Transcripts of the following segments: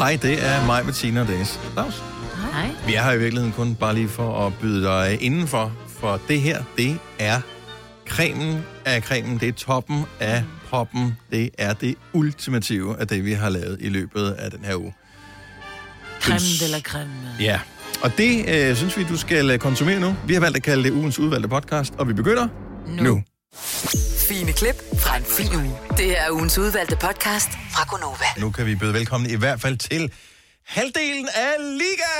Hej, det er mig, Bettina Dennis. Claus. Hej. Vi er her i virkeligheden kun bare lige for at byde dig indenfor, for det her, det er cremen af cremen, det er toppen af poppen, det er det ultimative af det, vi har lavet i løbet af den her uge. Creme de la creme. Ja, og det øh, synes vi, du skal øh, konsumere nu. Vi har valgt at kalde det ugens udvalgte podcast, og vi begynder nu. nu. Fine klip fra en fin uge. Det her er ugens udvalgte podcast fra Gonova. Nu kan vi byde velkommen i hvert fald til halvdelen af Liga!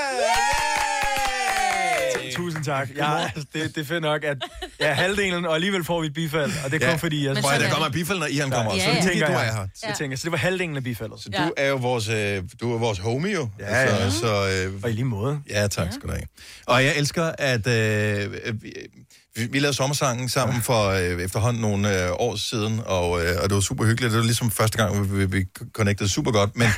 Yay! Tusind tak. Ja, det, det er fedt nok, at ja, halvdelen, og alligevel får vi et bifald. Og det er kun Ja. fordi, jeg, Men Prøv der er kommer et bifald, når Ian kommer. Ja, Så ja. det er tænker du er jeg. her. jeg tænker, så det var halvdelen af bifaldet. Så du er jo vores, øh, du er vores homie jo. Ja, altså, Så, øh, Og i lige måde. ja, tak skal du have. Og jeg elsker, at øh, vi, vi, vi lavede sommersangen sammen for øh, efterhånden nogle øh, år siden, og, øh, og det var super hyggeligt. Det var ligesom første gang, vi, vi connectede super godt. Men,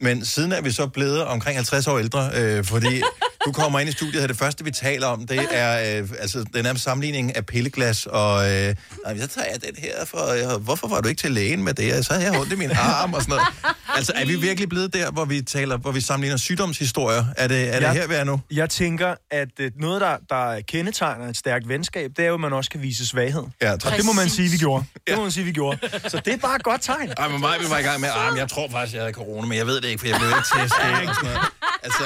men siden er vi så blevet omkring 50 år ældre, øh, fordi du kommer ind i studiet, og det første, vi taler om, det er øh, altså, den nærmest sammenligning af pilleglas, og øh, "Nej, så tager jeg den her, for øh, hvorfor var du ikke til lægen med det? Så havde jeg ondt i min arm og sådan noget. Altså, er vi virkelig blevet der, hvor vi taler, hvor vi sammenligner sygdomshistorier? Er det, er det Ja. her, vi er nu? Jeg tænker, at øh, noget, der, der kendetegner et stærkt venskab, det er jo, at man også kan vise svaghed. Ja, tak. Det må man sige, vi gjorde. Det må man sige, vi gjorde. Så det er bare et godt tegn. Ej, men mig, var i gang med, men jeg tror faktisk, jeg havde corona, men jeg ved det ikke, for jeg blev ikke testet. og sådan noget. Altså,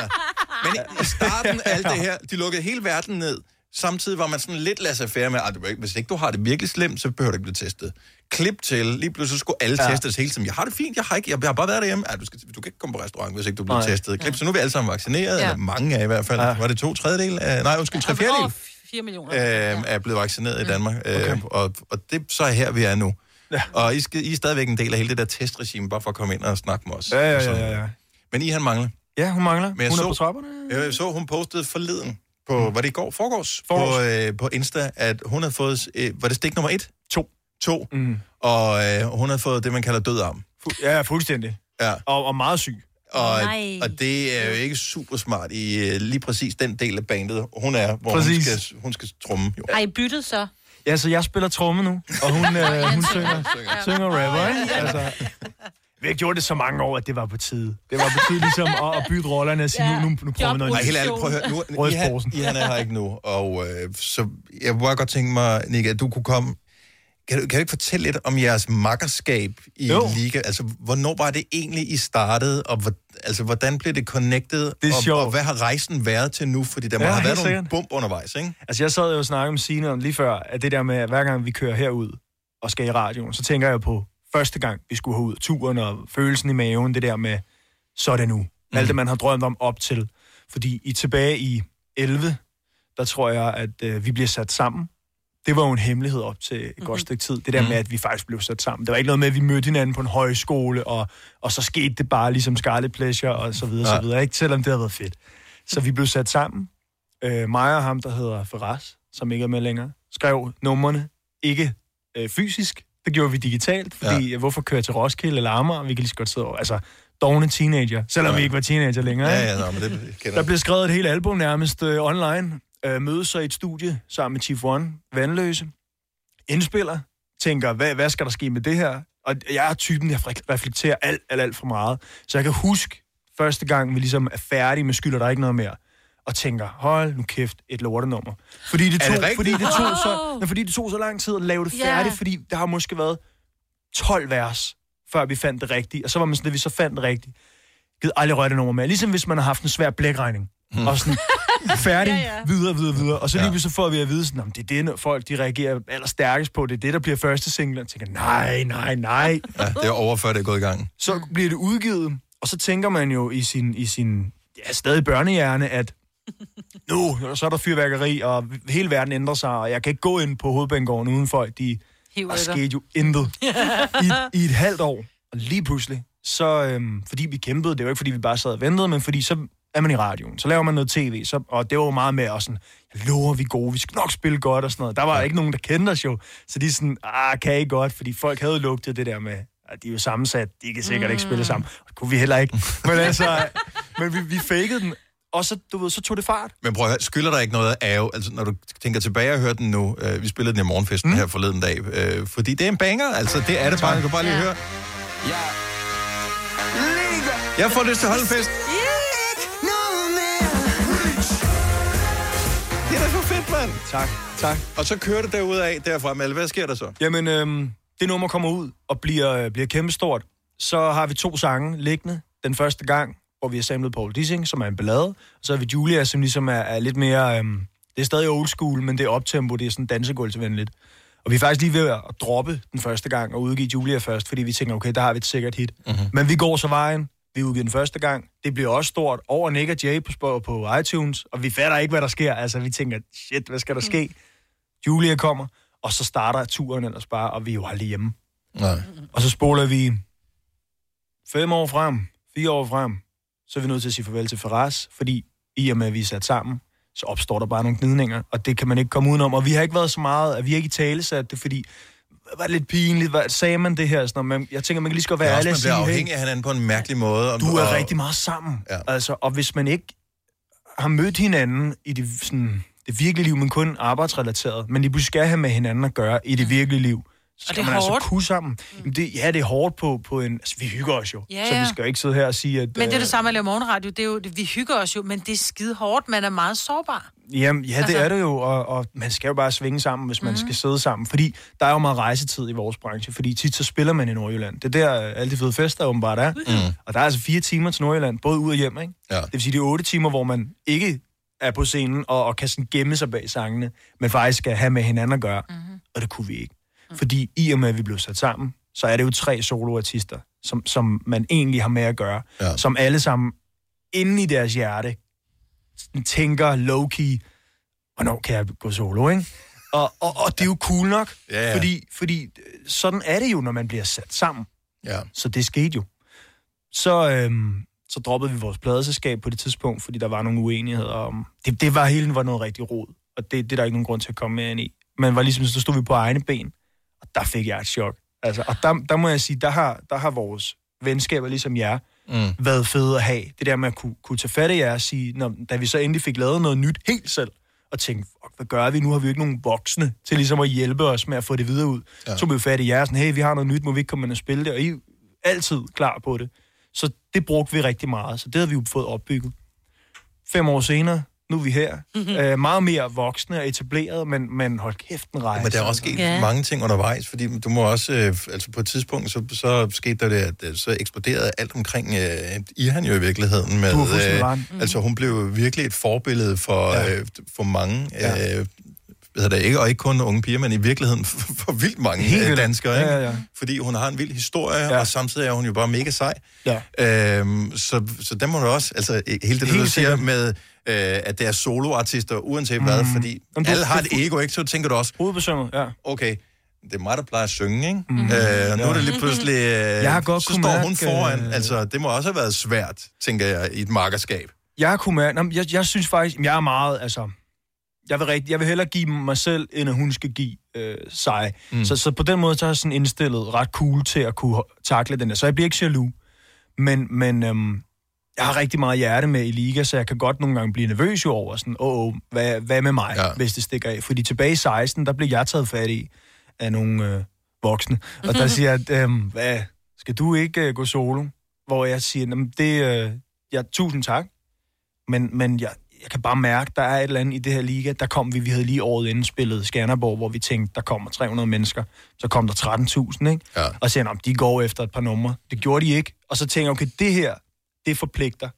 men i starten af alt det her, de lukkede hele verden ned. Samtidig var man sådan lidt laissez-faire med, at hvis ikke du har det virkelig slemt, så behøver du ikke blive testet. Klip til, lige pludselig skulle alle ja. Ja. testes hele tiden. Jeg har det fint, jeg har, ikke, jeg har bare været derhjemme. Ja, du, skal, du kan ikke komme på restaurant, hvis ikke du bliver Nej. testet. Klip, så nu er vi alle sammen vaccineret, ja. Ja. eller mange af i hvert fald. Ja. Ja. Var det to tredjedel? Af, nej, undskyld, tre fjerdedel Over 4 millioner. øh, er blevet vaccineret i Danmark. Øh, og, og det så er her, vi er nu. Ja. Og I, skal, I er stadigvæk en del af hele det der testregime, bare for at komme ind og snakke med os. Ja, ja, ja, ja, ja. Men I han mangler. Ja, hun mangler. jeg hun er så- på trapperne. Jeg så, hun postede forleden på, var det i går? Forgårs? Forgårs. På, øh, på Insta, at hun havde fået, øh, var det stik nummer et? To. To. Mm. Og øh, hun havde fået det, man kalder død arm. Fu- Ja, fuldstændig. Ja. Og, og meget syg. Og, Nej. og det er jo ikke super smart i øh, lige præcis den del af bandet, hun er, hvor hun Præcis. skal, hun skal trumme. Jo. Har I byttet så? Ja, så jeg spiller tromme nu, og hun, øh, hun synger, synger rapper, ikke? Altså, vi har gjort det så mange år, at det var på tide. Det var på tide ligesom at, at bytte rollerne og sige, Ja. nu, nu, nu prøver vi noget Nej, helt ærligt, prøv at høre. Nu, I, han. I han er her ikke nu, og øh, så jeg kunne godt tænke mig, Nick, at du kunne komme... Kan du, kan du ikke fortælle lidt om jeres makkerskab i Jo. Liga? Altså, hvornår var det egentlig, I startede, og hvor, altså, hvordan blev det connected? Det er og, sjovt. og hvad har rejsen været til nu? Fordi der må Ja, have været nogle sikkert. bump undervejs, ikke? Altså, jeg sad jo og snakkede med Signe om lige før, at det der med, at hver gang vi kører herud og skal i radioen, så tænker jeg på første gang, vi skulle have ud turen og følelsen i maven, det der med, så er det nu. Mm. Alt det, man har drømt om op til. Fordi i tilbage i 11, der tror jeg, at øh, vi bliver sat sammen. Det var jo en hemmelighed op til et mm-hmm. godt stykke tid. Det der Mhm. med, at vi faktisk blev sat sammen. Det var ikke noget med, at vi mødte hinanden på en højskole, og, og så skete det bare ligesom Scarlet Pleasure, og så videre, Ja. så videre. Ikke? Selvom det havde været fedt. Så vi blev sat sammen. Øh, mig og ham, der hedder Ferraz, som ikke er med længere, skrev numrene ikke øh, fysisk. Det gjorde vi digitalt, fordi ja. hvorfor køre til Roskilde eller Amager? Vi kan lige så godt sidde over. Altså, dogne teenager, selvom Ja. vi ikke var teenager længere. Ja, ja, nå, men det kender Der blev skrevet et helt album nærmest øh, online. Øh, mødes så i et studie sammen med Chief One, Vandløse. Indspiller. Tænker, hvad, hvad skal der ske med det her? Og jeg er typen, jeg reflekterer alt, alt, alt for meget. Så jeg kan huske første gang, vi ligesom er færdige med skylder der ikke noget mere. Og tænker, hold nu kæft, et lortenummer. Fordi det tog, det fordi det tog, så, men fordi det tog så lang tid at lave det færdigt, fordi der har måske været 12 vers, før vi fandt det rigtige. Og så var man sådan, at vi så fandt det rigtige. Givet aldrig røre det nummer med. Ligesom hvis man har haft en svær blækregning. Hmm. Og sådan, færdig, Ja, ja, videre, videre, videre. Og så Ja. lige så får vi at vide, sådan, "Nå, men det er det, folk de reagerer allerstærkest på. Det er det, der bliver første single. Og tænker, nej, nej, nej. Ja, det er over, før det er gået i gang. Så bliver det udgivet, og så tænker man jo i sin, i sin ja, stadig børnehjerne, at nu, så er der fyrværkeri, og hele verden ændrer sig, og jeg kan ikke gå ind på hovedbanegården uden folk, de Hiver der skete jo intet i, i et halvt år. Og lige pludselig, så øhm, fordi vi kæmpede, det var ikke fordi vi bare sad og ventede, men fordi så er man i radioen, så laver man noget tv, så, og det var jo meget med også sådan, jeg lover, vi er gode, vi skal nok spille godt og sådan noget. Der var ikke nogen, der kendte os jo, så de er sådan, ah, kan I godt, fordi folk havde lugtet det der med, at de er jo sammensat, de kan sikkert mm. ikke spille sammen. Og det kunne vi heller ikke. Men altså, men vi, vi fakede den, og så, du ved, så tog det fart. Men prøv at høre, skylder der ikke noget af, altså når du tænker tilbage og hører den nu, øh, vi spillede den i morgenfesten mm. her forleden dag, øh, fordi det er en banger, altså det er det bare, du kan bare lige Ja. høre. Jeg får lyst til at holde en fest. Det er da for fedt, mand. Tak, tak. Og så kører det derudad derfra, Mal. Hvad sker der så? Jamen, øhm, det nummer kommer ud og bliver, øh, bliver kæmpestort. Så har vi to sange liggende. Den første gang, hvor vi har samlet Paul Dissing, som er en ballade. Og så har vi Julia, som ligesom er, er lidt mere... Øhm, det er stadig old school, men det er optempo, det er sådan dansegulvsvenligt. Og vi er faktisk lige ved at droppe den første gang og udgive Julia først, fordi vi tænker, okay, der har vi et sikkert hit. Mm-hmm. Men vi går så vejen. Vi udgiver den første gang. Det bliver også stort over Nick og Jay på, på iTunes, og vi fatter ikke, hvad der sker. Altså, vi tænker, shit, hvad skal der ske? Julia kommer, og så starter turen ellers bare, og vi er jo aldrig hjemme. Nej. Og så spoler vi fem år frem, fire år frem, så er vi nødt til at sige farvel til Faraz, fordi i og med, at vi er sat sammen, så opstår der bare nogle gnidninger, og det kan man ikke komme udenom. Og vi har ikke været så meget, at vi har ikke i tale sat det, fordi var det lidt pinligt, hvad, sagde man det her? Sådan, men jeg tænker, man kan lige så godt være ærlig man og bliver sige, hey, afhængig af hinanden på en mærkelig måde. Og, du er og, rigtig meget sammen. Ja. Altså, og hvis man ikke har mødt hinanden i det, sådan, det virkelige liv, men kun arbejdsrelateret, men lige pludselig skal have med hinanden at gøre i det virkelige liv, så Og skal det er man altså hårdt. kunne sammen. Mm. Det, ja, det er hårdt på, på en... Altså, vi hygger os jo. Ja, Så vi skal jo ikke sidde her og sige, at... Men det er øh, det samme at lave morgenradio. Det er jo, det, vi hygger os jo, men det er skide hårdt. Man er meget sårbar. Jamen, ja, det Altså- er det jo, og, og man skal jo bare svinge sammen, hvis man mm. skal sidde sammen. Fordi der er jo meget rejsetid i vores branche, fordi tit så spiller man i Nordjylland. Det er der, øh, alle de fede fester åbenbart er. Mm. Og der er altså fire timer til Nordjylland, både ud og hjem, ikke? Ja. Det vil sige, det er otte timer, hvor man ikke er på scenen og, og kan sådan gemme sig bag sangene, men faktisk skal have med hinanden at gøre. Mm-hmm. Og det kunne vi ikke. Fordi i og med, at vi blev sat sammen, så er det jo tre soloartister, som, som man egentlig har med at gøre. Ja. Som alle sammen inde i deres hjerte tænker low-key, hvornår kan jeg gå solo, ikke? Og, og, og det er jo cool nok, Ja, ja. fordi, fordi øh, sådan er det jo, når man bliver sat sammen. Ja. Så det skete jo. Så, øhm, så droppede vi vores pladeselskab på det tidspunkt, fordi der var nogle uenigheder om... Det, det var hele var noget rigtig rod, og det, det er der ikke nogen grund til at komme med ind i. Men var ligesom, så stod vi på egne ben, der fik jeg et chok. Altså, og der, der må jeg sige, der har, der har vores venskaber, ligesom jer, Mm. været fede at have. Det der med at kunne, kunne tage fat i jer og sige, når, da vi så endelig fik lavet noget nyt helt selv, og tænkte, fuck, hvad gør vi? Nu har vi jo ikke nogen voksne til ligesom at hjælpe os med at få det videre ud. Ja. Så blev vi fat i jer, sådan, hey, vi har noget nyt, må vi ikke komme ind og spille det? Og I er altid klar på det. Så det brugte vi rigtig meget, så det har vi jo fået opbygget. Fem år senere, nu er vi her. Mm-hmm. Øh, meget mere voksne og etableret, men, men hold kæft en rejse. Men der er også sket Ja. mange ting undervejs, fordi du må også, øh, altså på et tidspunkt, så, så skete der det, at øh, så eksploderede alt omkring øh, Ihan jo i virkeligheden med, øh, altså hun blev virkelig et forbillede for, Ja. øh, for mange, ja. øh, hedder det, ikke, og ikke kun unge piger, men i virkeligheden for, for vildt mange Helt øh, vildt. danskere, Ja, ikke? ja, ja. fordi hun har en vild historie, Ja. ja. og samtidig er hun jo bare mega sej. Ja. Øhm, så, så der må du også, altså hele det, Helt du siger med, øh, at det er soloartister, uanset mm. hvad, fordi Jamen, du- alle har et ego, ikke? Så tænker du også, Hovedbesømmet, ja. okay, det er mig, der plejer at synge, ikke? Mm. Øh, nu er det lige pludselig... Øh, Jeg har godt så står hun mærke, foran. øh, Altså, det må også have været svært, tænker jeg, i et markerskab. Jeg kunne mærke, jeg, jeg synes faktisk, jeg er meget, altså, jeg vil, rigtig, jeg vil hellere give mig selv, end at hun skal give øh, sig. Mm. Så, så på den måde, så er jeg sådan indstillet ret cool til at kunne takle den der. Så jeg bliver ikke jaloux. Men, men øhm, jeg har rigtig meget hjerte med i liga, så jeg kan godt nogle gange blive nervøs jo over sådan, åh, oh, hvad, hvad med mig, Ja. hvis det stikker af? Fordi tilbage i 16, der blev jeg taget fat i af nogle øh, voksne. Og der siger jeg, øhm, hvad, skal du ikke øh, gå solo? Hvor jeg siger, "Jamen, det, øh, ja, tusind tak, men, men jeg, jeg kan bare mærke, der er et eller andet i det her liga. Der kom vi, vi havde lige året inden spillet Skanderborg, hvor vi tænkte, der kommer 300 mennesker. Så kom der 13.000, ikke? Ja. Og så han, de går efter et par numre. Det gjorde de ikke. Og så tænker jeg, okay, det her, det forpligter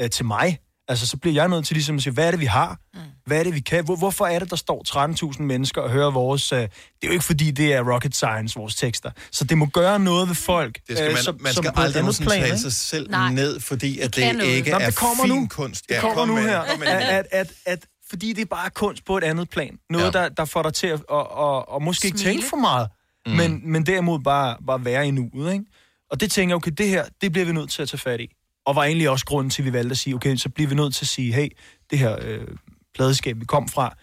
øh, til mig. Altså, så bliver jeg nødt til ligesom at sige, hvad er det, vi har? Mm. Hvad er det, vi kan? Hvor, hvorfor er det, der står 13.000 mennesker og hører vores... Øh, det er jo ikke, fordi det er rocket science, vores tekster. Så det må gøre noget ved folk. Det skal man, som, man som skal et aldrig andet nogensinde plan, tale ikke? sig selv Nej. ned, fordi at Det det ikke Nå, er det kommer fin nu. kunst. Det kommer nu med, her. kom med At, at, at, at, fordi det er bare kunst på et andet plan. Noget, Ja. ja. der, der får dig til at og, og, og måske ikke Smile. tænke for meget, mm. men, men derimod bare, bare være i nuet. Ikke? Og det tænker jeg, okay, det her, det bliver vi nødt til at tage fat i. Og var egentlig også grunden til, at vi valgte at sige, okay, så bliver vi nødt til at sige, hey, det her øh, pladeskab, vi kom fra,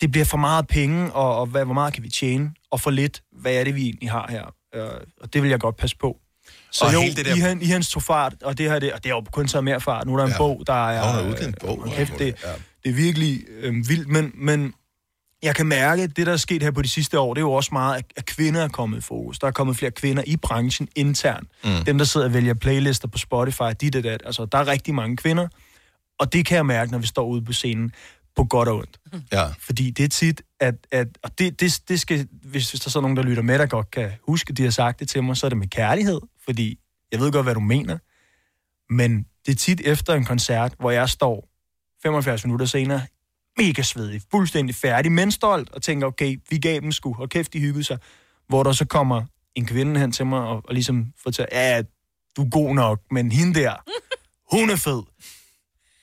det bliver for meget penge, og, og hvad, hvor meget kan vi tjene, og for lidt, hvad er det, vi egentlig har her? Øh, og det vil jeg godt passe på. Så Og jo, hele det der- I, han, I hans tog fart, og det her, det, og det er jo kun taget mere fart. Nu er der en Ja. bog, der er... Hun har udgivet en bog. øh, Kæft, det, Ja. det er virkelig øh, vildt, men, men jeg kan mærke, at det, der er sket her på de sidste år, det er jo også meget, at- kvinder er kommet i fokus. Der er kommet flere kvinder i branchen internt. Mm. Dem, der sidder og vælger playlister på Spotify, dit og dat. Altså, der er rigtig mange kvinder. Og det kan jeg mærke, når vi står ude på scenen, på godt og ondt. Ja. Fordi det er tit, at, at og det, det, det skal, hvis, hvis der så er nogen, der lytter med, der godt kan huske, de har sagt det til mig, så er det med kærlighed, fordi jeg ved godt, hvad du mener. Men det er tit efter en koncert, hvor jeg står 75 minutter senere, mega svedig, fuldstændig færdig, men stolt, og tænker, okay, vi gav dem sgu, og kæft, de hyggede sig. Hvor der så kommer en kvinde hen til mig, og, og ligesom fortæller, ja, du er god nok, men hende der, hun er fed.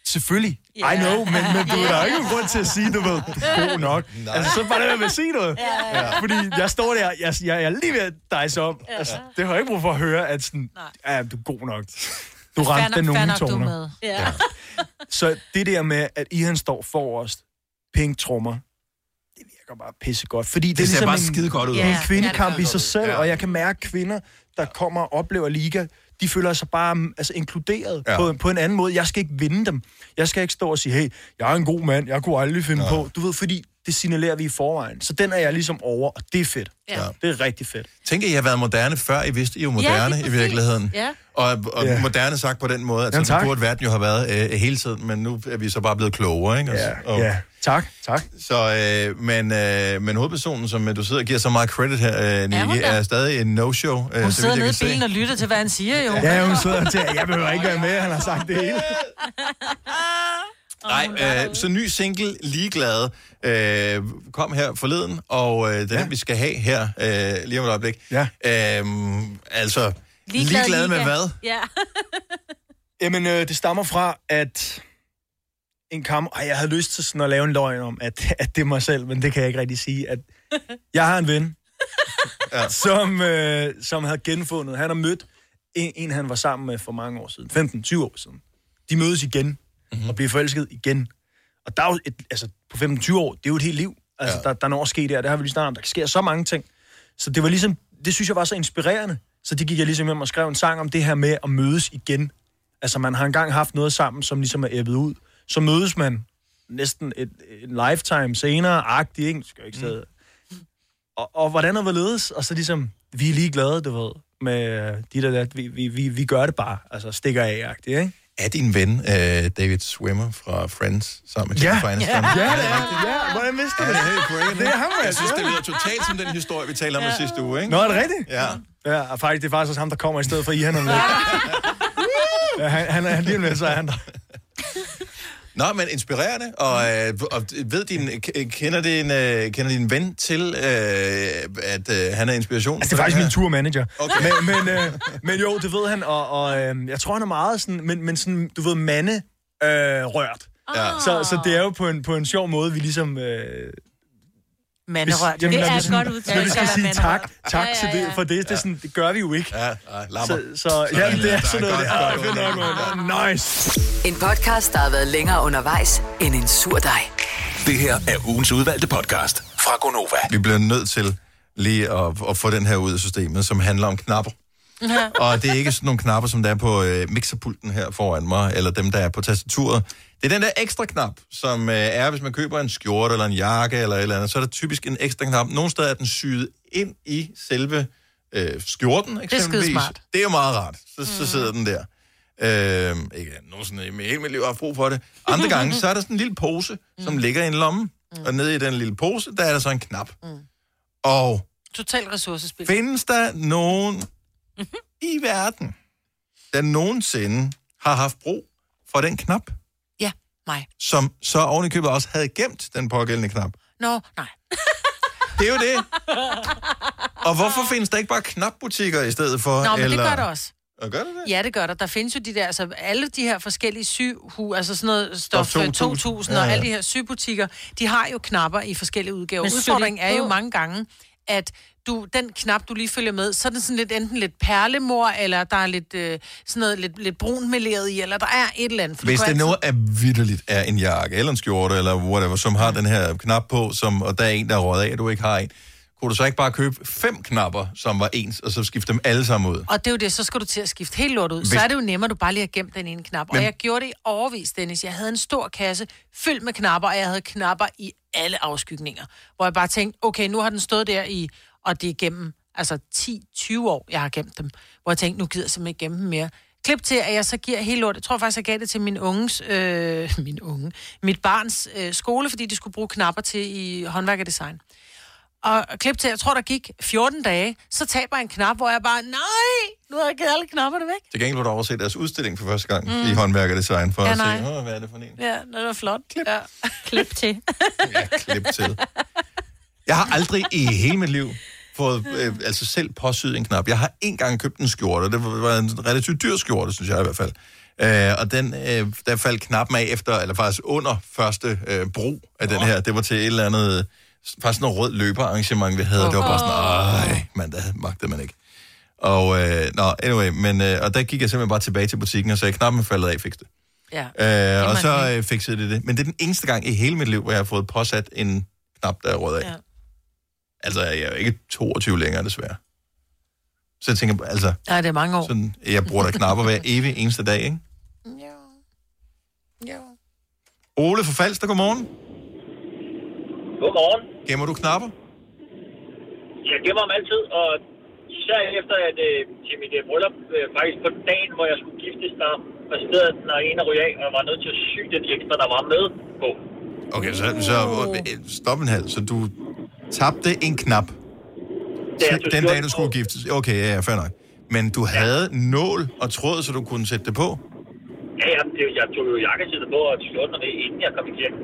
Selvfølgelig. Ja. I know, men, men du er der ikke grund til at sige, du ved, god nok. Altså, så bare det med at sige noget. Ja. Fordi jeg står der, jeg, jeg, jeg er lige ved at dejse op. Altså, det har jeg ikke brug for at høre, at sådan, ja, du er god nok. Du ramte den nogle er toner. med. Ja. Så det der med, at Ihan står forrest, pink trommer, det virker bare pissegodt. Fordi det, Det er ser ligesom bare en, skide godt ud. det er Ja. en kvindekamp Ja, i sig selv, Ja. og jeg kan mærke kvinder, der kommer og oplever liga, de føler sig bare mm, altså, inkluderet Ja. ja. på, på en anden måde. Jeg skal ikke vinde dem. Jeg skal ikke stå og sige, hey, jeg er en god mand, jeg kunne aldrig finde på. Du ved, fordi det signalerer vi i forvejen. Så den er jeg ligesom over, og det er fedt. Ja. Det er rigtig fedt. Tænk, at I har været moderne før, I vidste, I jo moderne lige i virkeligheden. Ja. Og, og Ja. moderne sagt på den måde, at Jamen, så det tak. burde verden jo have været øh, hele tiden, men nu er vi så bare blevet klogere, ikke? Ja, og, ja. Tak, tak. Så, øh, men, øh, men hovedpersonen, som øh, du sidder og giver så meget credit her, øh, Nicky, der? er stadig en no-show. Øh, Hun så sidder vidt jeg nede i kan se. bilen og lytter til, hvad han siger, jo. Ja, hun sidder og tænker, jeg behøver ikke være med, han har sagt det hele. Nej, øh, så ny single, Ligeglade, øh, kom her forleden, og øh, det er ja. Den, vi skal have her øh, lige om et øjeblik. Ja. Øh, altså, ligeglade, ligeglade med hvad? Ja. Jamen, øh, det stammer fra, at en kamp... Ej, jeg havde lyst til sådan at lave en løgn om, at, at det er mig selv, men det kan jeg ikke rigtig sige. At jeg har en ven, ja. som, øh, som havde genfundet... Han har mødt en, en, han var sammen med for mange år siden. 15-20 år siden. De mødes igen mm-hmm. og bliver forelsket igen. Og der er jo et, altså, på 15-20 år, det er jo et helt liv. Altså, Ja. der, der er noget at ske der. Det har vi lige snart om. Der sker så mange ting. Så det var ligesom... Det synes jeg var så inspirerende. Så det gik jeg ligesom hjem og skrev en sang om det her med at mødes igen. Altså, man har engang haft noget sammen, som ligesom er æbbet ud. Så mødes man næsten et, en lifetime senere, agtig, ikke? Skal jeg ikke sidde. Og, og hvordan er hvorledes? Og så ligesom, vi er lige glade, du ved, med dit og dat. Vi, vi, vi, vi gør det bare, altså stikker af, agtigt, ikke? Er din ven øh, David Swimmer fra Friends sammen med Ja. Jennifer Aniston? Ja, det er Ja, hvordan vidste du Ja, det? det er helt crazy. Det er ham, Jeg altså. synes, det lyder totalt som den historie, vi talte om ja. sidste uge, ikke? Nå, er det rigtigt? Ja. Ja, og faktisk, det er faktisk også ham, der kommer i stedet for Ian om lidt. Ja, han, han, han lige lidt, så er han der. Nå, men inspirerende, og, øh, og ved din, kender, din, øh, kender din ven til, øh, at øh, han er inspiration? Altså, det er faktisk min turmanager. Okay. Men, men, øh, men jo, det ved han, og, og øh, jeg tror, han er meget sådan, men, men sådan, du ved, mande øh, rørt. Ja. Så, så det er jo på en, på en sjov måde, vi ligesom... Øh, Manderørt. jamen, Det er et sådan, godt udtryk. Når vi skal sige tak, tak Ja, til ja, ja. det, for det, det, er sådan, det gør vi jo ikke. Ja, nej. Så, så ja, det er sådan noget, det er godt. Nice. En podcast, der har været længere undervejs end en sur dej. Det her er ugens udvalgte podcast fra Gonova. Vi bliver nødt til lige at, at få den her ud af systemet, som handler om knapper. Og det er ikke sådan nogle knapper, som der er på øh, mixerpulten her foran mig, eller dem, der er på tastaturet. Det er den der ekstra knap, som øh, er, hvis man køber en skjorte eller en jakke eller et eller andet, så er der typisk en ekstra knap. Nogle steder er den syet ind i selve øh, skjorten, eksempelvis. skidesmart. Det er jo meget rart. Så, så sidder den der. Øh, ikke at nogen sådan i hele mit liv har brug for det. Andre gange, så er der sådan en lille pose, som ligger i en lomme. Og nede i den lille pose, der er der så en knap. Og Total ressourcespil. Findes der nogen i verden, der nogensinde har haft brug for den knap, Ja, mig. som så oven i købet også havde gemt den pågældende knap? Nå, nej. Det er jo det. Og hvorfor findes der ikke bare knapbutikker i stedet for? Nå, men eller... det gør der også. Og gør det det? Ja, det gør der. Der findes jo de der, altså alle de her forskellige syhu, altså sådan noget stof, Stof 2000, 2000, 2000 ja, og ja. alle de her sybutikker, de har jo knapper i forskellige udgaver. Men Udfordringen er jo mange gange, at du, den knap, du lige følger med, så er den sådan lidt enten lidt perlemor, eller der er lidt, øh, sådan noget, lidt, lidt brun meleret i, eller der er et eller andet. For Hvis det altid- noget er vidderligt er en jakke, eller en skjorte, eller whatever, som har den her knap på, som, og der er en, der er røget af, og du ikke har en, kunne du så ikke bare købe fem knapper, som var ens, og så skifte dem alle sammen ud? Og det er jo det, så skal du til at skifte helt lort ud. Hvis- Så er det jo nemmere, at du bare lige har gemt den ene knap. Men- Og jeg gjorde det i overvis, Dennis. Jeg havde en stor kasse fyldt med knapper, og jeg havde knapper i alle afskygninger. Hvor jeg bare tænkte, okay, nu har den stået der i, og det er gennem altså 10-20 år, jeg har gemt dem. Hvor jeg tænkte, nu gider jeg simpelthen ikke gemme dem mere. Klip til, at jeg så giver helt lort. Jeg tror faktisk, jeg gav det til min unges, øh, min unge, mit barns øh, skole, fordi de skulle bruge knapper til i håndværkerdesign. Og klip til, jeg tror, der gik 14 dage, så taber jeg en knap, hvor jeg bare, nej, nu har jeg givet alle knapperne væk. Til gengæld var du overset deres udstilling for første gang mm. i håndværkerdesign, for Ja, at nej. se, Åh, hvad er det for en? Ja, det var flot. Klip. Ja. Klip til. Ja, klip til. Jeg har aldrig i hele mit liv fået øh, altså selv påsyet en knap. Jeg har en gang købt en skjorte. Det var, en relativt dyr skjorte, synes jeg i hvert fald. Øh, og den, øh, der faldt knappen af efter, eller faktisk under første øh, brug af den her. Det var til et eller andet, faktisk noget rød løberarrangement, vi havde. Det var bare sådan, ej, man, der magtede man ikke. Og, øh, nå, anyway, men, øh, og der gik jeg simpelthen bare tilbage til butikken og sagde, knappen faldet af, fik det. ja. Øh, og så øh, fikset det det. Men det er den eneste gang i hele mit liv, hvor jeg har fået påsat en knap, der er rød af. Ja. Altså, jeg er jo ikke 22 længere, desværre. Så jeg tænker, altså, ja, det er mange år. sådan, jeg bruger da knapper hver evig eneste dag, ikke? Ja. Ja. Ole fra Falster, godmorgen. Godmorgen. Gemmer du knapper? Jeg gemmer dem altid, og især efter at øh, til mit øh, bryllup, øh, faktisk på dagen, hvor jeg skulle giftes, der præsenterede den og en af ryge af, og jeg var nødt til at sy den ekstra, der var med på. Okay, så, så øh, stop en halv. Så du tabte en knap, jeg tog den dag, du skulle giftes. Okay, ja, ja, fair nok. Men du havde nål og tråd, så du kunne sætte det på? Ja, ja, det- jeg tog jo jakkesættet på og skjorten med, inden jeg kom i kirken.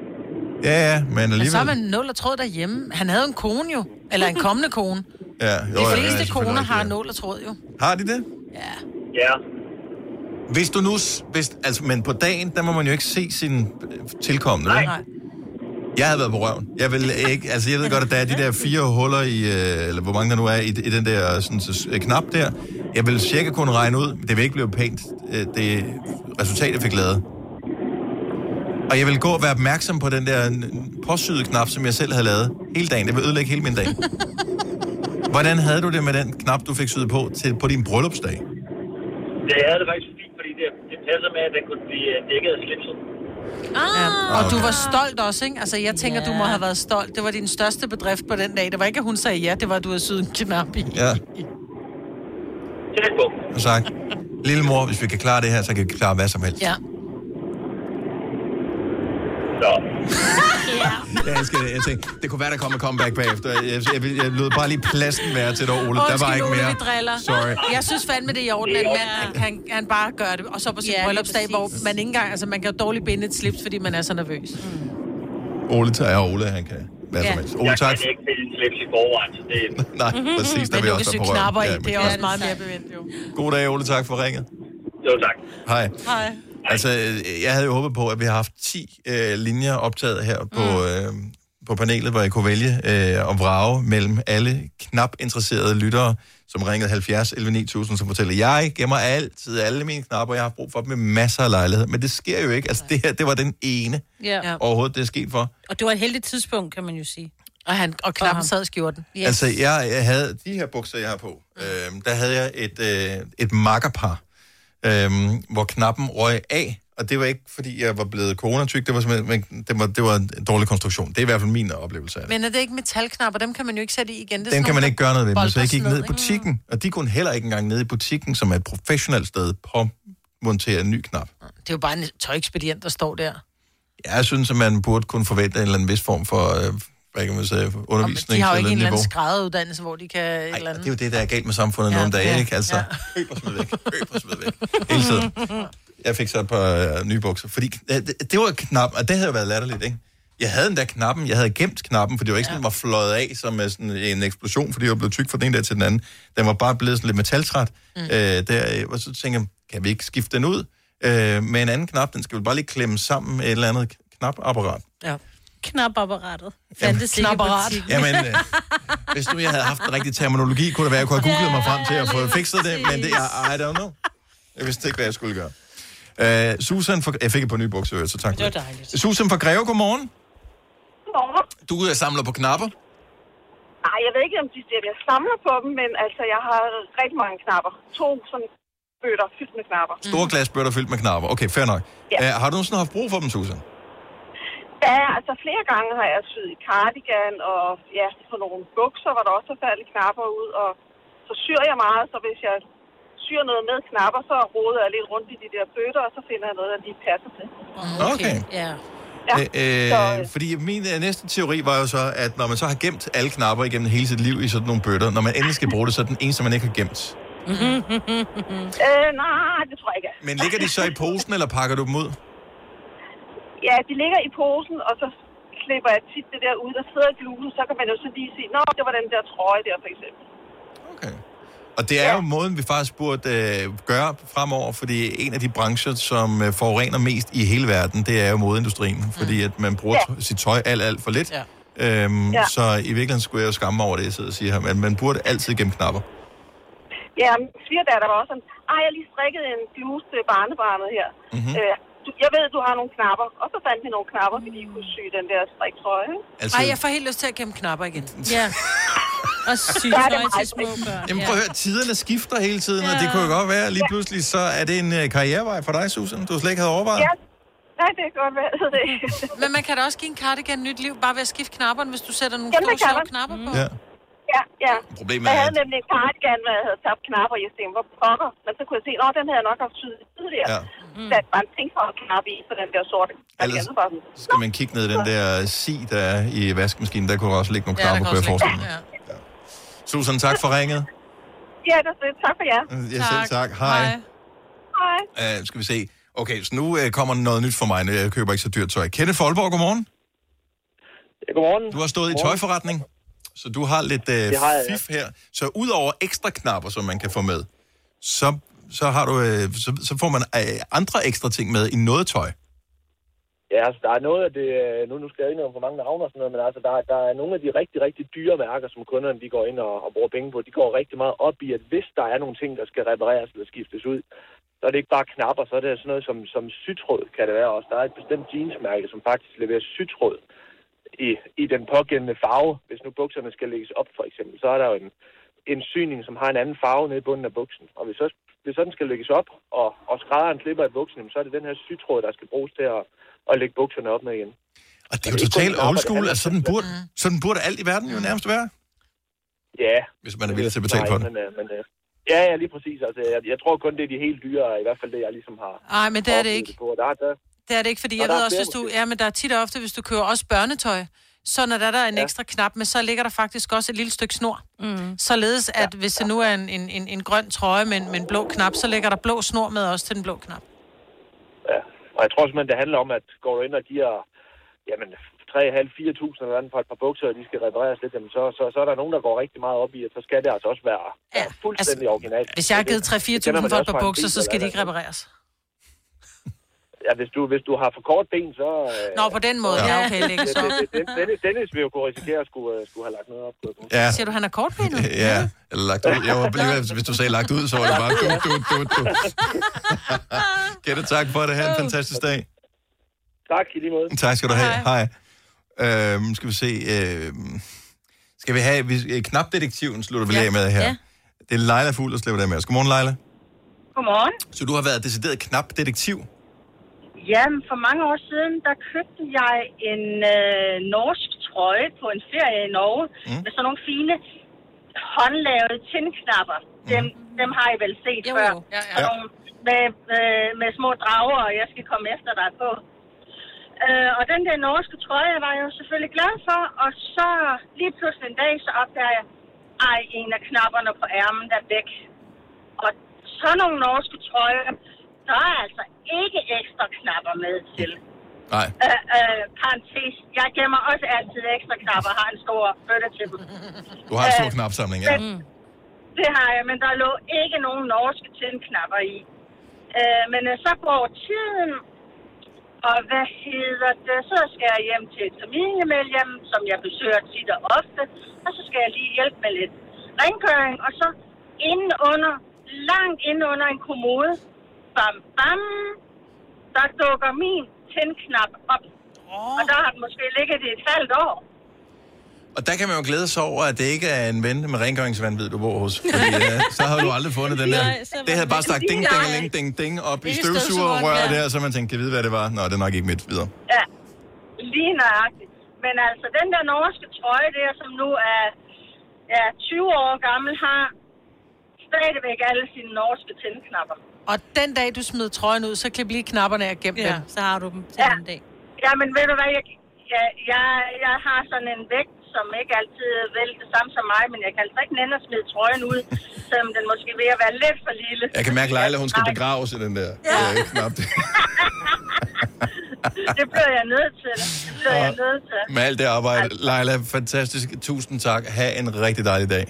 Ja, ja, men Men så alligevel... har man nul og tråd derhjemme. Han havde en kone jo. Eller en kommende kone. Ja, jo, De ja, ja, fleste selvfølgelig koner har ja. nål og tråd jo. Har de det? Ja. Ja, Hvis du nu... Hvis, altså, men på dagen, der må man jo ikke se sin øh, tilkommende, Nej. Nej. Jeg havde været på røven. Jeg vil ikke... Altså, jeg ved godt, at der er de der fire huller i... Øh, eller hvor mange der nu er i, i den der sådan, så, øh, knap der. Jeg vil cirka kunne regne ud. Det vil ikke blive pænt. Øh, det resultat, jeg fik lavet. Og jeg vil gå og være opmærksom på den der n- påsyede knap, som jeg selv havde lavet hele dagen. Det vil ødelægge hele min dag. Hvordan havde du det med den knap, du fik syet på til, på din bryllupsdag? det havde det faktisk fint, fordi det, det passer med, at den kunne blive dækket af slipset. Ja. Ah. Og du var stolt også, ikke? Altså, jeg tænker, Ja. du må have været stolt. Det var din største bedrift på den dag. Det var ikke, at hun sagde ja, det var, at du havde syet en knap i. Ja, Tæt på. og sagt, lille mor, hvis vi kan klare det her, så kan vi klare hvad som helst. Ja. Så, Jeg elsker det. Jeg tænkte, det kunne være, der kom en comeback bagefter. Jeg, jeg, jeg, jeg lød bare lige pladsen være til dig, Ole. der var Undskyld, ikke mere. vi driller. Sorry. Jeg synes fandme, det er i orden, at mand, han, kan, han bare gør det. Og så på sin Ja, bryllupsdag, hvor man ikke engang, altså man kan jo dårligt binde et slips, fordi man er så nervøs. Ole tager Ole, han kan hvad som Ja. helst. Ole, jeg tak. kan ikke finde slips i forvejen, så det Nej, præcis, der vil du jeg også være på knapper i, røven. det er også meget er mere bevendt, jo. God dag, Ole. Tak for ringet. jo tak. Hej. Hej. Altså, jeg havde jo håbet på, at vi har haft 10 øh, linjer optaget her på, øh, på panelet, hvor jeg kunne vælge øh, og vrage mellem alle knap interesserede lyttere, som ringede 70 11 9000, som fortæller, jeg gemmer altid alle mine knapper, jeg har brug for dem med masser af lejlighed. Men det sker jo ikke. Altså, det her, det var den ene Ja. Overhovedet, det er sket for. Og det var et heldigt tidspunkt, kan man jo sige. Og, han, og knappen ham. sad i skjorten. Yes. Altså, jeg, jeg havde de her bukser, jeg har på, øh, der havde jeg et, øh, et makkerpar, øh, hvor knappen røg af, og det var ikke, fordi jeg var blevet coronatyk, det var simpelthen, men det var, det var en dårlig konstruktion. Det er i hvert fald min oplevelse af det. Men er det ikke metalknapper? Dem kan man jo ikke sætte i igen. Det er sådan kan man ikke gøre noget ved, men så jeg gik ned i butikken, og de kunne heller ikke engang ned i butikken, som er et professionelt sted, på montere en ny knap. Det er jo bare en tøjekspedient, der står der. Jeg synes, at man burde kunne forvente en eller anden vis form for, øh, hvad kan man sige, undervisning de har jo ikke en eller anden skrædderuddannelse, hvor de kan... et Ej, eller andet. det er jo det, der er galt med samfundet ja, Ja, nogle dage, ja, ikke? Altså, ja. køb og smid væk, køb og smid væk. Hele tiden. Jeg fik så et par øh, nye bukser, fordi øh, det, det var knap, og det havde jo været latterligt, ikke? Jeg havde den der knappen, jeg havde gemt knappen, for det var ikke sådan, den var fløjet af som øh, sådan en eksplosion, fordi jeg var blevet tyk fra den ene dag til den anden. Den var bare blevet sådan lidt metaltræt. Mm. Øh, der, øh, og så tænkte jeg, kan vi ikke skifte den ud øh, med en anden knap? Den skal vel bare lige klemme sammen med et eller andet knapapparat. Ja. Knapapparatet. Fandtes ikke i. Jamen, øh, hvis nu jeg havde haft den rigtige terminologi, kunne det være, at jeg kunne have googlet mig frem til at få fikset det, men det er, I don't know. Jeg vidste ikke, hvad jeg skulle gøre. Uh, Susan for, jeg fik et par nye bukser, så tak for Det var dejligt. Susan fra Greve, godmorgen. Godmorgen. Du uh, samler på knapper. Nej, jeg ved ikke, om de siger, at jeg samler på dem, men altså, jeg har rigtig mange knapper. To sådan bøtter fyldt med knapper. Store glasbøtter fyldt med knapper. Okay, fair nok. Ja. Uh, har du nogensinde haft brug for dem, Susan? Ja, altså flere gange har jeg syet i cardigan, og ja, på nogle bukser, hvor der også er faldet knapper ud, og så syr jeg meget, så hvis jeg syr noget med knapper, så roder jeg lidt rundt i de der bøtter, og så finder jeg noget, der lige passer til. Okay. Ja. Ja, Øh, så, øh, fordi min øh, næste teori var jo så, at når man så har gemt alle knapper igennem hele sit liv i sådan nogle bøtter, når man endelig skal bruge det, så er den eneste, man ikke har gemt. øh, nej, det tror jeg ikke. Men ligger de så i posen, eller pakker du dem ud? Ja, de ligger i posen, og så klipper jeg tit det der ud, der sidder i blusen, så kan man jo så lige sige, nå, det var den der trøje der, for eksempel. Okay. Og det er jo måden, vi faktisk burde øh, gøre fremover, fordi en af de brancher, som øh, forurener mest i hele verden, det er jo modeindustrien, mm. fordi at man bruger Ja. ja. sit tøj alt, alt for lidt. Ja. Øhm, Ja. Så i virkeligheden skulle jeg jo skamme mig over det, jeg sidder og siger her, men man burde altid gemme knapper. Ja, min svigerdatter var også sådan, ej, jeg har lige strikket en bluse til barnebarnet her. Mhm. Mm-hmm. Øh, du- jeg ved, du har nogle knapper. Og så fandt vi nogle knapper, fordi I kunne sy den der striktrøje. Altså, Ej, jeg får helt lyst til at gemme knapper igen. Ja. Og Ja, det sygtøj er til små børn. Jamen prøv at høre, tiderne skifter hele tiden, ja. og det kunne jo godt være, lige pludselig så er det en øh, karrierevej for dig, Susan, du slet ikke havde overvejet. Ja, nej, det kan godt være. Det. Men man kan da også give en cardigan nyt liv, bare ved at skifte knapperne, hvis du sætter nogle Jamen, store sjove man. knapper på. Ja. ja, ja. Problemet Jeg er, havde at... nemlig en cardigan, hvor jeg havde tabt knapper, og jeg tænkte, hvor pokker. Men så kunne jeg se, at den havde jeg nok haft syet tidligere. Ja. Ja. Sat bare en ting for at knappe i på den der sorte. Ellers- Skal man kigge ned i den der si, der er i vaskemaskinen, der kunne også ligge nogle Ja, knapper, kan kunne jeg forestille mig. Ja. Susan, tak for ringet. Ja, det er. Tak for jer. Ja, selv tak. Hej. Hej. Uh, skal vi se. Okay, så nu uh, kommer noget nyt for mig. Jeg køber ikke så dyrt tøj. Kenneth Folborg, godmorgen. Ja, godmorgen. Du har stået i tøjforretning, så du har lidt uh, Det har jeg, ja. fif her. Så udover ekstra knapper, som man kan få med, så, så, har du, øh, så, så får man øh, andre ekstra ting med i noget tøj. Ja, altså, der er noget af det, øh, nu, nu skal jeg ikke om for mange navne og sådan noget, men altså, der, der er nogle af de rigtig, rigtig dyre mærker, som kunderne de går ind og, og bruger penge på. De går rigtig meget op i, at hvis der er nogle ting, der skal repareres eller skiftes ud, så er det ikke bare knapper, så er det sådan noget som, som sytråd, kan det være også. Der er et bestemt jeansmærke, som faktisk leverer sytråd i, i den pågældende farve. Hvis nu bukserne skal lægges op, for eksempel, så er der jo en, en syning, som har en anden farve nede i bunden af buksen. Og hvis, så, hvis sådan skal lægges op, og, og skrædderen klipper i buksen, jamen, så er det den her sytråd, der skal bruges til at, at lægge bukserne op med igen. Og det er jo Det totalt old det school. Altså, sådan, burde, sådan burde alt i verden jo nærmest være, Ja. hvis man er villig til at betale for det. Men, øh, men, øh, ja, ja, lige præcis. Altså, jeg, jeg tror kun, det er de helt dyre, i hvert fald det, jeg ligesom har Nej, men det er det ikke. På. Der, er- der, Det er det ikke, fordi jeg ved også, hvis du... Ja, men der er tit og ofte, hvis du køber også børnetøj, så når der, der er en Ja. ekstra knap med, så ligger der faktisk også et lille stykke snor. Mm. Således at hvis det nu er en, en, en, en grøn trøje med en, med en blå knap, så ligger der blå snor med også til den blå knap. ja. Og jeg tror simpelthen, det handler om, at går du ind og giver jamen, 3.500-4.000 eller andet på et par bukser, og de skal repareres lidt, jamen, så, så, så er der nogen, der går rigtig meget op i, at så skal det altså også være Ja, ja, fuldstændig altså, originalt. Hvis jeg har givet det kender 3-4.000 man for et par bukser, så skal de ikke repareres. Ja, hvis du, hvis du har for kort ben, så... Øh, Nå, på den måde. Ja, okay, lægge det, så. Dennis, Dennis vil jo kunne risikere at skulle, øh, skulle have lagt noget op. på. Ja, Siger du, han er kortbenet? ja. Eller lagt ud. Jeg var lige, hvis du sagde lagt ud, så var det bare du, du, du, du. Kette, tak for det. Ha' en fantastisk dag. Tak i lige måde. Tak skal du have. Hej. Øhm, skal vi se. Øhm, skal vi have... Vi, øh, knapdetektiven slutter vi Ja. af med her. Ja. Det er Leila Fugl, der slipper det med os. Godmorgen, Leila. Godmorgen. Så du har været decideret knapdetektiv? Jamen, for mange år siden, der købte jeg en øh, norsk trøje på en ferie i Norge, Mm. mm. med sådan nogle fine håndlavede tindknapper. Dem, dem har I vel set Jo, før. jo. Ja, ja. Nogle Med, øh, med små drager, og jeg skal komme efter dig på. Øh, og den der norske trøje var jeg jo selvfølgelig glad for, og så lige pludselig en dag, så opdager jeg, ej, en af knapperne på ærmen er væk. Og sådan nogle norske trøjer, der er altså ikke ekstra knapper med til. Nej. Øh, øh, parentes, jeg gemmer også altid ekstra knapper, har en stor bøtte til dem. Du har en stor Øh, knapsamling, ja. men- Det har jeg, men der lå ikke nogen norske tændknapper i. Øh, men øh, så går tiden, og hvad hedder det, så skal jeg hjem til et familiemedlem, som jeg besøger tit og ofte, og så skal jeg lige hjælpe med lidt rengøring, og så inde under, langt inde under en kommode, bam, bam, der dukker min tændknap op. Oh. Og der har den måske ligget i et halvt år. Og der kan man jo glæde sig over, at det ikke er en ven med rengøringsvandvid, du bor hos. Fordi øh, så har du aldrig fundet den der. Det havde bare sagt ding, ding, ding, ding, ding op i støvsugerrøret støvsugerrør, der, så man tænkte, kan vide, hvad det var? Nå, det er nok ikke mit videre. Ja, lige nøjagtigt. Men altså, den der norske trøje der, som nu er ja, 20 år gammel, har stadigvæk alle sine norske tændknapper. Og den dag, du smider trøjen ud, så klip lige knapperne af gennem Ja, dem. så har du dem til Ja. en dag. Ja, men ved du hvad, jeg, jeg, jeg, jeg har sådan en vægt, som ikke altid vel det samme som mig, men jeg kan altså ikke nænde at smide trøjen ud, selvom den måske er ved at være lidt for lille. Jeg kan mærke, Leila, hun skal Nej, begraves i den der øh, knap. Det bliver jeg nødt til. Det bliver jeg nødt til. Med alt det arbejde. Leila, fantastisk. Tusind tak. Ha' en rigtig dejlig dag.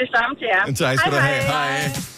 Det samme til jer. Tak skal du have. hej. Hej.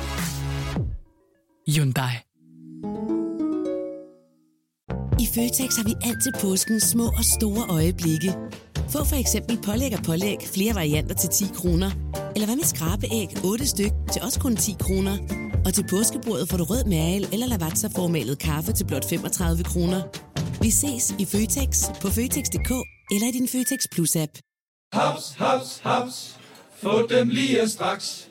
Hyundai. I Føtex har vi altid påsken små og store øjeblikke. Få for eksempel pålæg og pålæg flere varianter til 10 kroner. Eller hvad med skrabeæg 8 styk til også kun 10 kroner. Og til påskebordet får du rød mal eller lavatserformalet kaffe til blot 35 kroner. Vi ses i Føtex på Føtex.dk eller i din Føtex Plus-app. Haps, haps, haps. Få dem lige straks.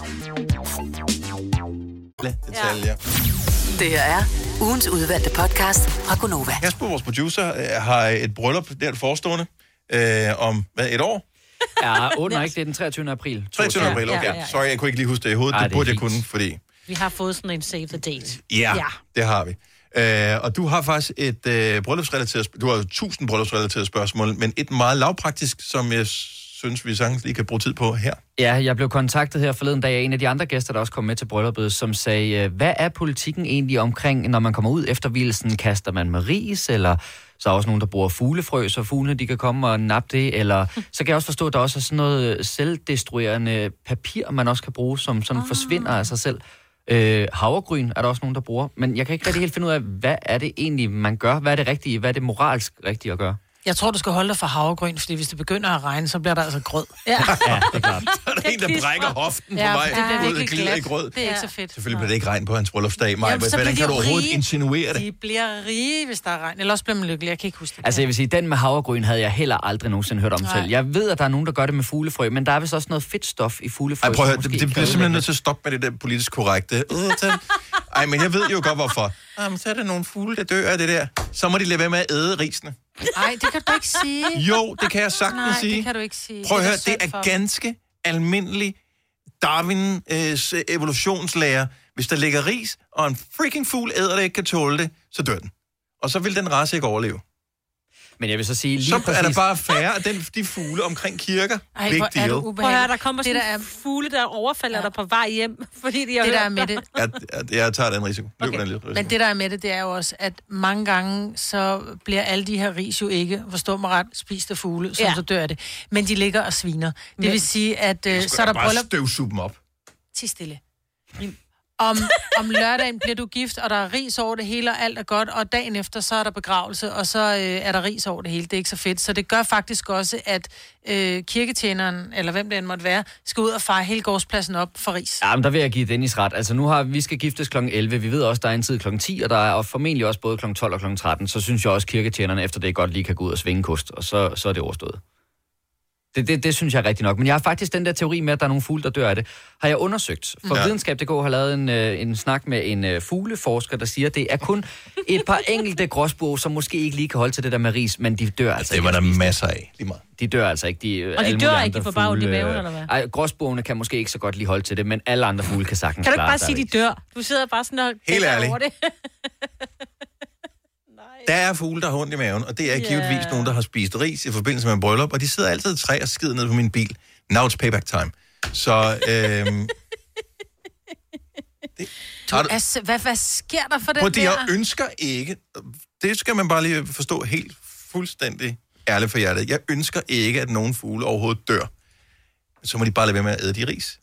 Detaljer. Det her er ugens udvalgte podcast fra Gonova. Kasper, vores producer, øh, har et bryllup der forestående øh, om hvad, et år? Ja, under ikke, det er den 23. april. 23. april, okay. ja, ja, ja. Sorry, jeg kunne ikke lige huske det i hovedet. Ej, det det burde jeg kunne, fordi... Vi har fået sådan en save the date. Ja, ja. det har vi. Øh, og du har faktisk et øh, bryllupsrelateret... Du har jo tusind bryllupsrelaterede spørgsmål, men et meget lavpraktisk, som jeg synes, vi sagtens lige kan bruge tid på her. Ja, jeg blev kontaktet her forleden dag af en af de andre gæster, der også kom med til brylluppet, som sagde, øh, hvad er politikken egentlig omkring, når man kommer ud efter hvilesen? Kaster man med ris, eller så er der også nogen, der bruger fuglefrø, så fuglene de kan komme og nappe det, eller så kan jeg også forstå, at der også er sådan noget selvdestruerende papir, man også kan bruge, som sådan forsvinder af sig selv. Øh, havregryn er der også nogen, der bruger, men jeg kan ikke rigtig helt finde ud af, hvad er det egentlig, man gør? Hvad er det rigtige? Hvad er det moralsk rigtige at gøre? Jeg tror, du skal holde dig for havregryn, fordi hvis det begynder at regne, så bliver der altså grød. Ja. Ja, det er klart. Så er der en, der brækker hoften på Ja, vej det bliver ud og virkelig glider i glat. grød. Det er ikke så fedt. Selvfølgelig bliver det ikke regn på hans bryllupsdag, Maja. Jamen, Hvordan kan du overhovedet rige. insinuere det? De bliver rige, hvis der er regn. Eller også bliver man lykkelig. Jeg kan ikke huske det. Altså jeg vil sige, den med havregryn havde jeg heller aldrig nogensinde hørt om Nej. selv. Jeg ved, at der er nogen, der gør det med fuglefrø, men der er vist også noget fedt stof i fuglefrø. Ej, prøv at høre, det, det bliver simpelthen nødt til at stoppe med det der politisk korrekte. Øh, Ej, men jeg ved jo godt, hvorfor. Jamen, så er der nogle fugle, der dør af det der. Så må de lade være med at æde risene. Nej, det kan du ikke sige. Jo, det kan jeg sagtens Nej, sige. det kan du ikke sige. Prøv at Det er høre, det er ganske almindelig Darwins evolutionslære. Hvis der ligger ris, og en freaking fugl æder det ikke kan tåle det, så dør den. Og så vil den race ikke overleve. Men jeg vil så sige lige Så præcis... er der bare færre af den, de fugle omkring kirker. Ej, Big hvor er du Prøv at høre, ubehagelig. der kommer sådan Det, der en fugle, der overfalder ja. dig på vej hjem, fordi de har Det, der er med dig. det, Jeg, jeg, jeg tager den risiko. Løber den risiko. Men det, der er med det, det er jo også, at mange gange, så bliver alle de her ris jo ikke, forstå mig ret, spist af fugle, så, Ja. så dør det. Men de ligger og sviner. Det Men- vil sige, at øh, så er Skal der bare bryllup... støvsuge dem op. Til stille. Om, om lørdagen bliver du gift, og der er ris over det hele, og alt er godt, og dagen efter, så er der begravelse, og så øh, er der ris over det hele. Det er ikke så fedt. Så det gør faktisk også, at øh, kirketjeneren, eller hvem det end måtte være, skal ud og fare hele gårdspladsen op for ris. Jamen, der vil jeg give Dennis ret. Altså nu har vi skal giftes kl. 11. Vi ved også, der er en tid kl. 10, og der er og formentlig også både kl. 12 og kl. 13. Så synes jeg også, kirketjenerne efter det godt lige kan gå ud og svinge kost, og så, så er det overstået. Det, det, det synes jeg er rigtigt nok. Men jeg har faktisk den der teori med, at der er nogle fugle, der dør af det, har jeg undersøgt. For Ja. Videnskab.dk har lavet en, øh, en snak med en øh, fugleforsker, der siger, at det er kun et par enkelte gråsbuer, som måske ikke lige kan holde til det der med ris, men de dør altså Det var der masser af. Lige meget. De dør altså ikke. De, øh, Og de alle dør ikke, de andre får bare i maven, øh, eller hvad? Ej, gråsbuerne kan måske ikke så godt lige holde til det, men alle andre fugle kan sagtens Kan du ikke bare sig sige, de dør? Du sidder bare sådan og Helt ærligt. over det. Der er fugle, der har ondt i maven, og det er Ja. givetvis nogen, der har spist ris i forbindelse med en bryllup, og de sidder altid i træ og skider ned på min bil. Now it's payback time. Så, øhm, Du, Har du- altså, hvad, hvad sker der for den det, der? jeg ønsker ikke, det skal man bare lige forstå helt fuldstændig ærligt for hjertet. Jeg ønsker ikke, at nogen fugle overhovedet dør. Så må de bare lade være med at æde de ris.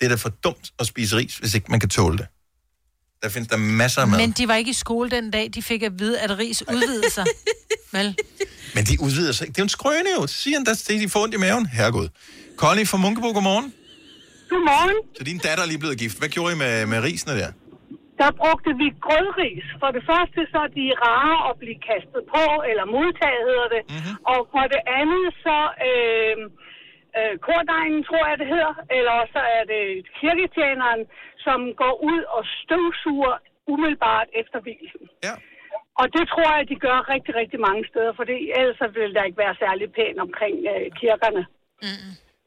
Det er da for dumt at spise ris, hvis ikke man kan tåle det. Der findes der masser af mad. Men de var ikke i skole den dag, de fik at vide, at ris udvidede sig. Vel? Men de udvider sig ikke. Det er jo en skrøne jo. Så siger han, at de får ondt i maven. Herregud. Connie fra Munkebo, godmorgen. Godmorgen. Så din datter er lige blevet gift. Hvad gjorde I med, med risene der? Der brugte vi grødris. For det første så er de rare at blive kastet på, eller modtaget hedder det. Mm-hmm. Og for det andet så øh, øh, kordejen, tror jeg det hedder, eller så er det kirketjeneren, som går ud og støvsuger umiddelbart efter hvilsen. Ja. Og det tror jeg, de gør rigtig, rigtig mange steder, for det, ellers så vil der ikke være særlig pænt omkring øh, kirkerne.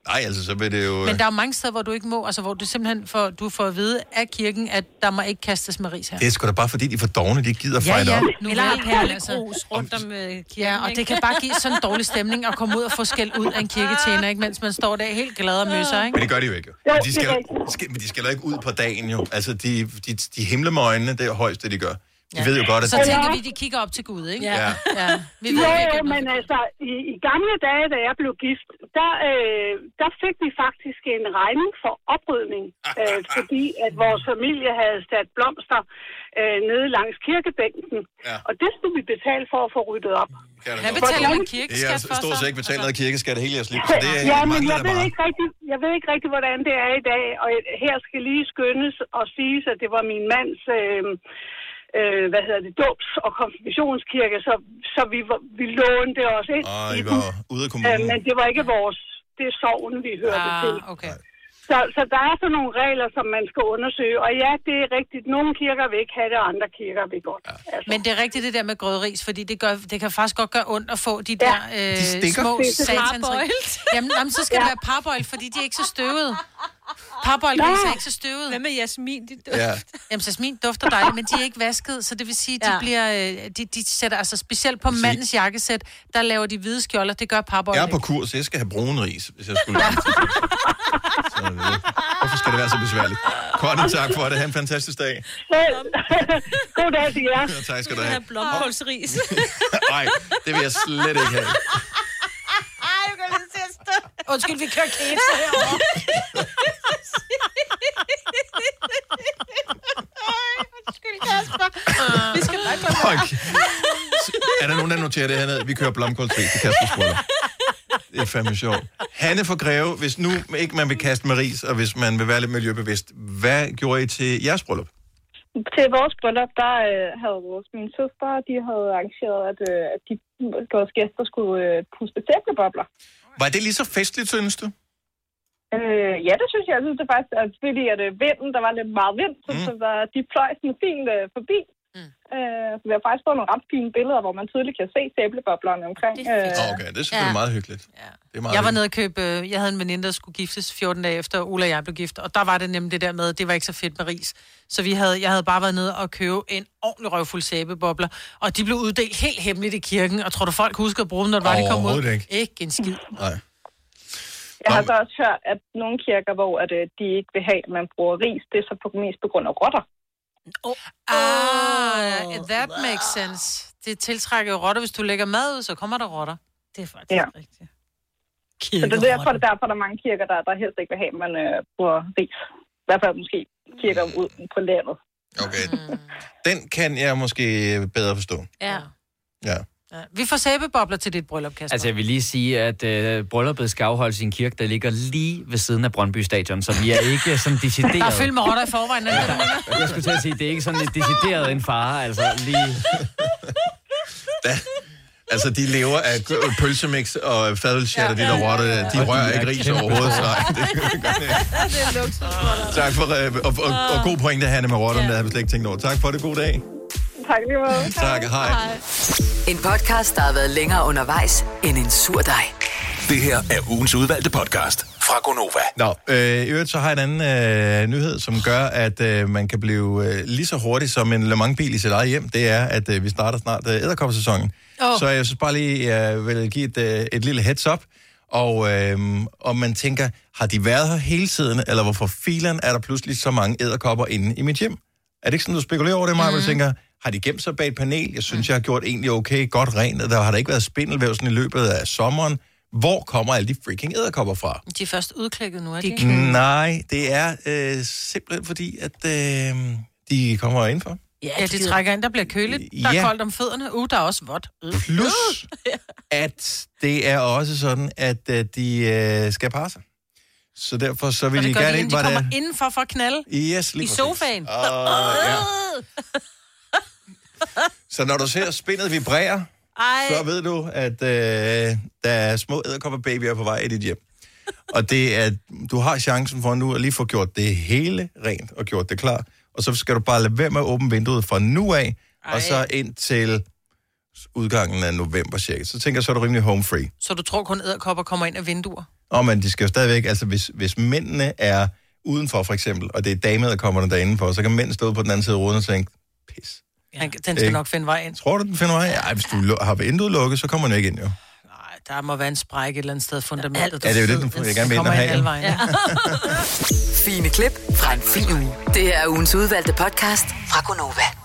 Nej, altså, så vil det jo... Men der er jo mange steder, hvor du ikke må, altså hvor du simpelthen får, du får at vide af kirken, at der må ikke kastes med ris her. Det er sgu da bare fordi, de er for dogne, de ikke gider Ja, fejle ja. op. Nu Eller har altså. perlegrus rundt om øh, kirken, Ja, og ikke? det kan bare give sådan en dårlig stemning at komme ud og få skæld ud af en kirketjener, ikke? mens man står der helt glad og møsser, ikke? Men det gør de jo ikke. jo. Men de skal, skal, men de skal ikke ud på dagen jo. Altså, de, de, de himler med øjnene, det er højst, det de gør. De ja. ved jo godt, at Så det... tænker vi, de kigger op til Gud, ikke? Ja. ja. Vi ved Jo, ikke, jo, men altså, i, i gamle dage, da jeg blev gift, der, øh, der fik vi faktisk en regning for oprydning, øh, fordi at vores familie havde sat blomster øh, nede langs kirkebænken, Ja. og det skulle vi betale for at få ryddet op. Hvad betaler man Jeg kirkeskat har for stort så? set ikke betalt noget kirkeskat hele jeres liv, så det er ja, men jeg ved, ikke rigtig, jeg ved ikke rigtig, hvordan det er i dag, og her skal lige skyndes og siges, at det var min mands... Øh, øh, hvad hedder det, dåbs- og konfirmationskirke, så, så vi, var- vi lånte os ind Ej, i var ude af Øh, kommunen. men det var ikke vores, det er sovnen, vi hørte Ah, til. okay. Så, så der er sådan nogle regler, som man skal undersøge. Og ja, det er rigtigt. Nogle kirker vil ikke have det, og andre kirker vil godt. Altså. Men det er rigtigt det der med grødris, fordi det, gør, det kan faktisk godt gøre ondt at få de der øh, De små satans... Jamen, jamen, så skal ja. det være parboil, fordi de er ikke så støvede. Parboiled ris er ikke så støvede. Hvad med jasmin? De dør. Ja. Jamen, jasmin dufter dejligt, men de er ikke vasket, så det vil sige, de Ja. bliver... øh, De, de sætter altså specielt på mandens jakkesæt, der laver de hvide skjolder, det gør parboil Jeg er på kurs, jeg skal have brun ris, hvis jeg skulle. så, øh, hvorfor skal det være så besværligt? Connie, tak for det. Ha' en fantastisk dag. God dag til jer. Ja, tak skal du have. har blomkålsris. Nej, det vil jeg slet ikke have. Ej, jeg kan lige til at stå. Undskyld, vi kører keto herovre. Undskyld, Kasper. Vi skal bare Fuck. Er der nogen, der noterer det hernede? Vi kører blomkålsris til Kaspers bryllup. Det er fandme sjovt. Hanne for Greve, hvis nu ikke man vil kaste med ris, og hvis man vil være lidt miljøbevidst, hvad gjorde I til jeres bryllup? Til vores bryllup, der øh, havde vores mine søstre, de havde arrangeret, at, øh, at de, vores gæster skulle øh, puste tæblebobler. Var det lige så festligt, synes du? Øh, ja, det synes jeg. Jeg synes det faktisk, at fordi at øh, vinden, der var lidt meget vind, så, Mm. så der, de fløj sådan fint øh, forbi. Øh, så vi har faktisk fået nogle ret fine billeder, hvor man tydeligt kan se tæbleboblerne omkring. Øh, Okay, det er selvfølgelig Ja. meget hyggeligt. Det er meget Jeg var nede og købe, øh, jeg havde en veninde, der skulle giftes 14 dage efter Ulla og jeg blev gift, og der var det nemlig det der med, det var ikke så fedt med ris. Så vi havde, jeg havde bare været nede og købe en ordentlig røvfuld sæbebobler, og de blev uddelt helt hemmeligt i kirken, og tror du folk husker at bruge dem, når det var, de kom ud? Ikke. Ikke en skid. Nej. jeg har så også hørt, at nogle kirker, hvor at, øh, de ikke vil have, at man bruger ris, det er så på, mest på grund af rotter. Ah, that makes sense. Det tiltrækker jo rotter. Hvis du lægger mad ud, så kommer der rotter. Det er faktisk Ja. rigtigt. Så det er derfor, det er derfor, der er mange kirker, der, der helst ikke vil have, at man øh, bruger ris. I hvert fald måske kirker ud på landet. Okay. Den kan jeg måske bedre forstå. Ja. Ja. Ja. Vi får sæbebobler til dit bryllup, Kasper. Altså, jeg vil lige sige, at øh, brylluppet skal afholdes i en kirke, der ligger lige ved siden af Brøndby Stadion, så vi er ikke sådan decideret... Der er fyldt med rotter i forvejen. mener? Jeg skulle til at sige, det er ikke sådan et decideret en fare, altså lige... Der, Altså, de lever af pølsemix og fadølsjatter, ja, de der rotter. der. De rører ikke ris overhovedet, så nej, det det er luksus. Tak for, øh, og, og, og god pointe, Hanne, med rotterne, der har vi slet ikke tænkt over. Tak for det, god dag. Tak lige måde. Tak, hej. En podcast, der har været længere undervejs end en sur dej. Det her er ugens udvalgte podcast fra Gonova. Nå, øh, i øvrigt så har jeg en anden øh, nyhed, som gør, at øh, man kan blive øh, lige så hurtig som en Le Mans-bil i sit eget hjem. Det er, at øh, vi starter snart øh, æderkoppesæsonen. Åh. Oh. Så jeg synes bare lige, jeg vil give et, øh, et lille heads up. Og, øh, og man tænker, har de været her hele tiden, eller hvorfor filen er der pludselig så mange æderkopper inde i mit hjem? Er det ikke sådan, du spekulerer over det, Maja? Mm. Du tænker, har de gemt sig bag et panel? Jeg synes, jeg har gjort egentlig okay, godt rent. Der har der ikke været spindelvæv sådan i løbet af sommeren. Hvor kommer alle de freaking æderkopper fra? De er først udklækket nu, er de, De ikke? Nej, det er øh, simpelthen fordi, at øh, de kommer indenfor. Ja, de trækker ind, der bliver køligt. Der er Ja. koldt om fødderne. Uh, der er også vådt. Øh. Plus, at det er også sådan, at øh, de øh, skal parre sig. Så derfor så vil Og de det gerne ind, inden de hvor kommer der... indenfor for at knalde. Yes, lige I præcis. sofaen. Åh, ja. Så når du ser spindet vibrere, Ej. så ved du, at øh, der er små æderkopperbabyer på vej i dit hjem. Og det er, du har chancen for nu at lige få gjort det hele rent og gjort det klar. Og så skal du bare lade være med at åbne vinduet fra nu af, Ej. og så ind til udgangen af november cirka. Så tænker jeg, så er du rimelig home free. Så du tror kun, æderkopper kommer ind af vinduer? Og men de skal jo stadigvæk, altså hvis, hvis mændene er udenfor for eksempel, og det er damer, der kommer der på, så kan mænd stå på den anden side af ruden og tænke, Ja. Den skal Ikke? nok finde vej ind. tror du, den finder vej? Ja, hvis du har vinduet lukket, så kommer den ikke ind jo. Der må være en sprække et eller andet sted fundamentet. Ja, det er jo det, den jeg gerne vil ind kommer og have. Ja. Fine klip fra en fin uge. Det er ugens udvalgte podcast fra Gonova.